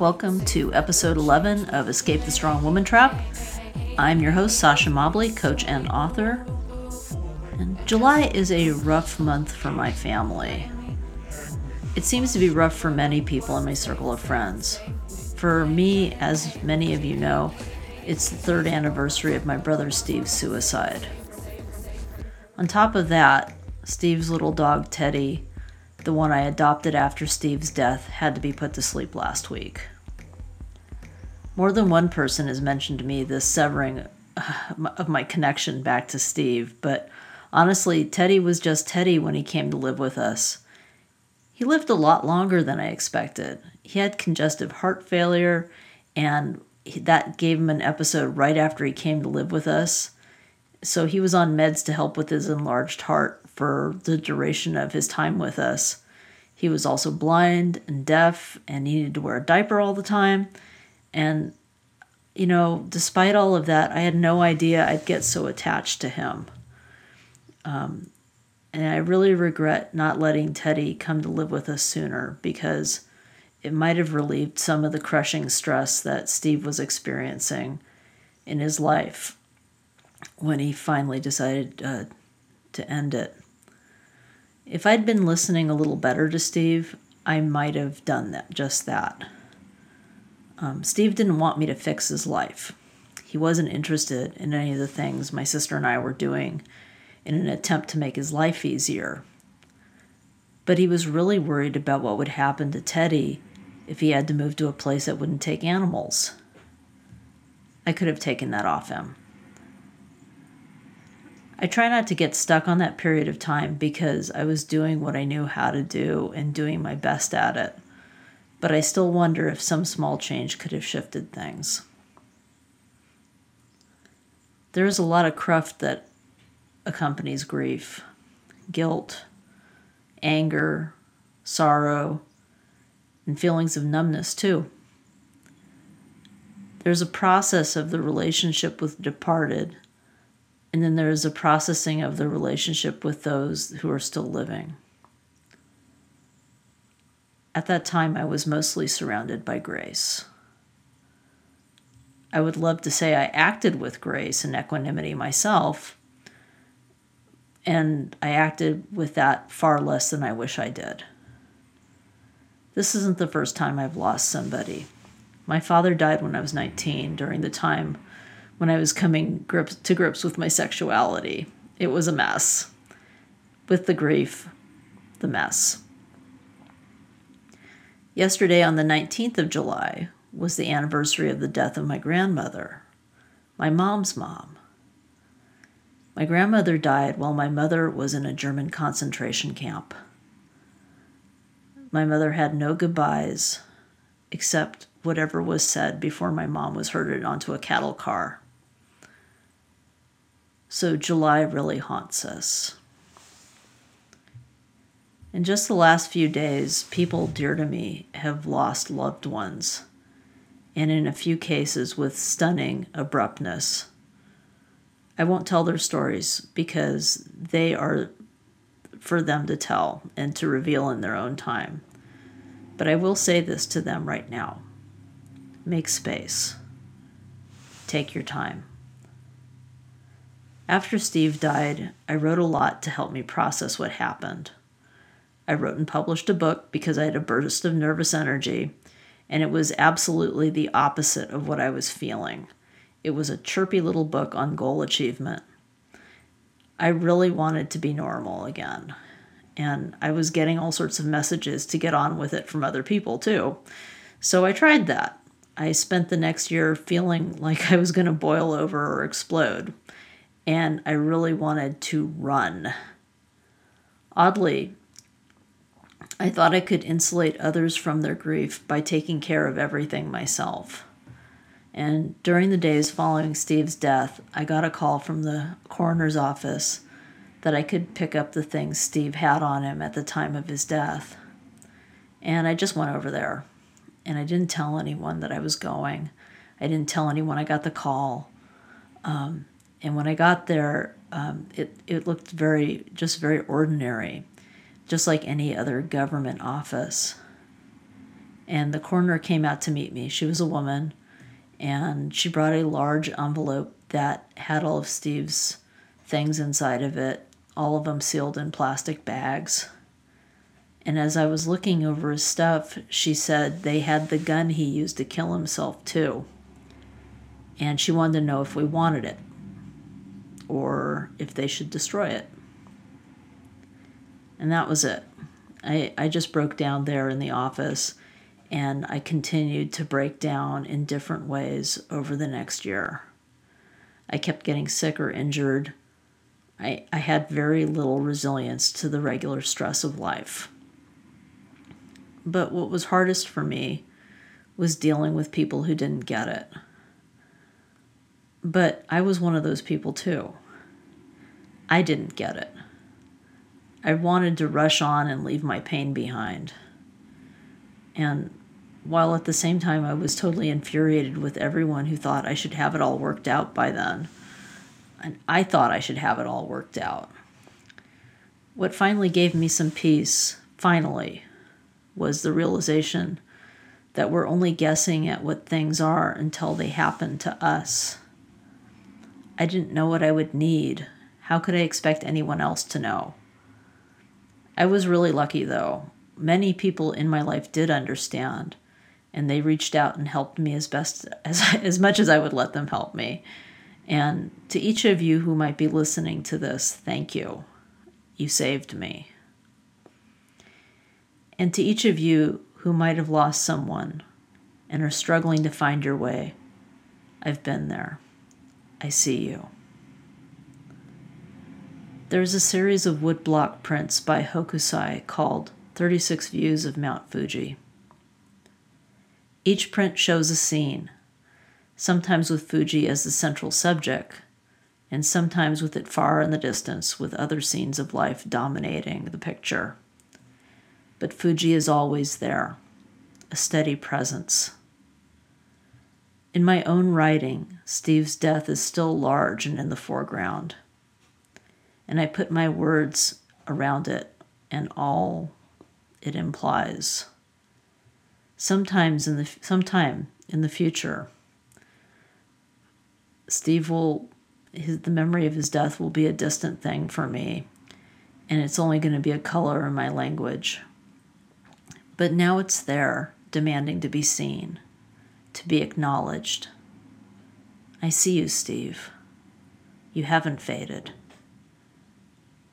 Welcome to episode 11 of Escape the Strong Woman Trap. I'm your host, Sasha Mobley, coach and author. And July is a rough month for my family. It seems to be rough for many people in my circle of friends. For me, as many of you know, it's the third anniversary of my brother Steve's suicide. On top of that, Steve's little dog Teddy the one I adopted after Steve's death, had to be put to sleep last week. More than one person has mentioned to me the severing uh, of my connection back to Steve, but honestly, Teddy was just Teddy when he came to live with us. He lived a lot longer than I expected. He had congestive heart failure, and that gave him an episode right after he came to live with us. So he was on meds to help with his enlarged heart for the duration of his time with us. He was also blind and deaf and needed to wear a diaper all the time. And, you know, despite all of that, I had no idea I'd get so attached to him. Um, and I really regret not letting Teddy come to live with us sooner because it might have relieved some of the crushing stress that Steve was experiencing in his life when he finally decided uh, to end it. If I'd been listening a little better to Steve, I might have done that, just that. Um, Steve didn't want me to fix his life. He wasn't interested in any of the things my sister and I were doing in an attempt to make his life easier. But he was really worried about what would happen to Teddy if he had to move to a place that wouldn't take animals. I could have taken that off him. I try not to get stuck on that period of time because I was doing what I knew how to do and doing my best at it. But I still wonder if some small change could have shifted things. There is a lot of cruft that accompanies grief guilt, anger, sorrow, and feelings of numbness, too. There's a process of the relationship with departed and then there is a processing of the relationship with those who are still living. At that time, I was mostly surrounded by grace. I would love to say I acted with grace and equanimity myself, and I acted with that far less than I wish I did. This isn't the first time I've lost somebody. My father died when I was 19 during the time when I was coming grips, to grips with my sexuality. It was a mess. With the grief, the mess. Yesterday, on the 19th of July, was the anniversary of the death of my grandmother, my mom's mom. My grandmother died while my mother was in a German concentration camp. My mother had no goodbyes except whatever was said before my mom was herded onto a cattle car. So July really haunts us. In just the last few days, people dear to me have lost loved ones, and in a few cases with stunning abruptness. I won't tell their stories because they are for them to tell and to reveal in their own time. But I will say this to them right now make space, take your time. After Steve died, I wrote a lot to help me process what happened. I wrote and published a book because I had a burst of nervous energy, and it was absolutely the opposite of what I was feeling. It was a chirpy little book on goal achievement. I really wanted to be normal again, and I was getting all sorts of messages to get on with it from other people too. So I tried that. I spent the next year feeling like I was going to boil over or explode and I really wanted to run. Oddly, I thought I could insulate others from their grief by taking care of everything myself. And during the days following Steve's death, I got a call from the coroner's office that I could pick up the things Steve had on him at the time of his death. And I just went over there. And I didn't tell anyone that I was going. I didn't tell anyone I got the call. Um, and when I got there, um, it, it looked very, just very ordinary, just like any other government office. And the coroner came out to meet me. She was a woman, and she brought a large envelope that had all of Steve's things inside of it, all of them sealed in plastic bags. And as I was looking over his stuff, she said they had the gun he used to kill himself, too. And she wanted to know if we wanted it or if they should destroy it. And that was it. I, I just broke down there in the office and I continued to break down in different ways over the next year. I kept getting sick or injured. I, I had very little resilience to the regular stress of life. But what was hardest for me was dealing with people who didn't get it. But I was one of those people too. I didn't get it. I wanted to rush on and leave my pain behind. And while at the same time I was totally infuriated with everyone who thought I should have it all worked out by then, and I thought I should have it all worked out. What finally gave me some peace, finally, was the realization that we're only guessing at what things are until they happen to us. I didn't know what I would need. How could I expect anyone else to know? I was really lucky, though. Many people in my life did understand, and they reached out and helped me as best as as much as I would let them help me. And to each of you who might be listening to this, thank you. You saved me. And to each of you who might have lost someone and are struggling to find your way, I've been there. I see you. There's a series of woodblock prints by Hokusai called 36 Views of Mount Fuji. Each print shows a scene, sometimes with Fuji as the central subject, and sometimes with it far in the distance with other scenes of life dominating the picture but Fuji is always there, a steady presence. In my own writing, Steve's death is still large and in the foreground. And I put my words around it and all it implies. Sometimes in the sometime in the future, Steve will his, the memory of his death will be a distant thing for me, and it's only going to be a color in my language. But now it's there, demanding to be seen, to be acknowledged. I see you, Steve. You haven't faded.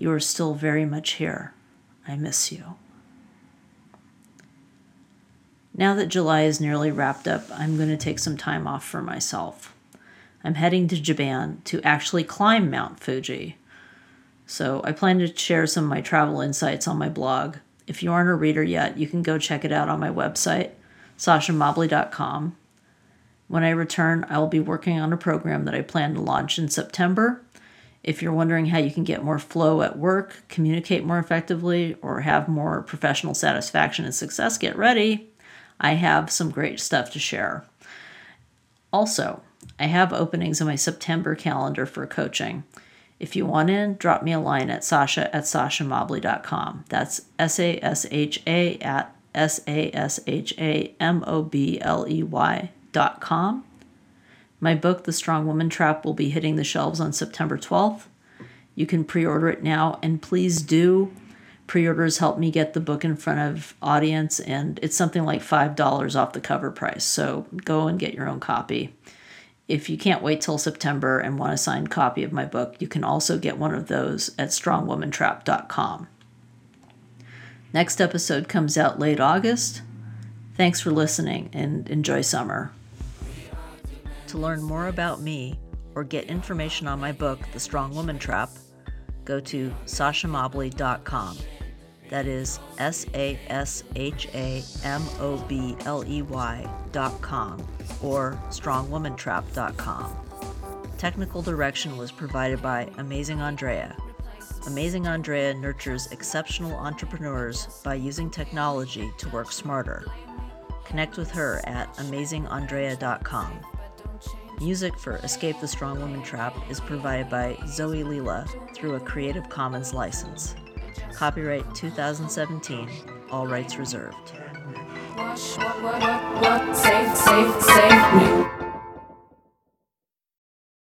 You are still very much here. I miss you. Now that July is nearly wrapped up, I'm going to take some time off for myself. I'm heading to Japan to actually climb Mount Fuji. So I plan to share some of my travel insights on my blog if you aren't a reader yet, you can go check it out on my website, sashamobley.com. When I return, I will be working on a program that I plan to launch in September. If you're wondering how you can get more flow at work, communicate more effectively, or have more professional satisfaction and success, get ready. I have some great stuff to share. Also, I have openings in my September calendar for coaching. If you want in, drop me a line at sasha at sashamobley.com. That's S A S H A at S A S H A M O B L E Y dot com. My book, The Strong Woman Trap, will be hitting the shelves on September 12th. You can pre order it now, and please do. Pre orders help me get the book in front of audience, and it's something like $5 off the cover price. So go and get your own copy. If you can't wait till September and want a signed copy of my book, you can also get one of those at strongwomantrap.com. Next episode comes out late August. Thanks for listening and enjoy summer. To learn more about me or get information on my book, The Strong Woman Trap, go to sashamobley.com. That is S A S H A M O B L E Y dot com or strongwomantrap.com. Technical direction was provided by Amazing Andrea. Amazing Andrea nurtures exceptional entrepreneurs by using technology to work smarter. Connect with her at amazingandrea.com. Music for Escape the Strong Woman Trap is provided by Zoe Leela through a Creative Commons license. Copyright 2017, all rights reserved. What,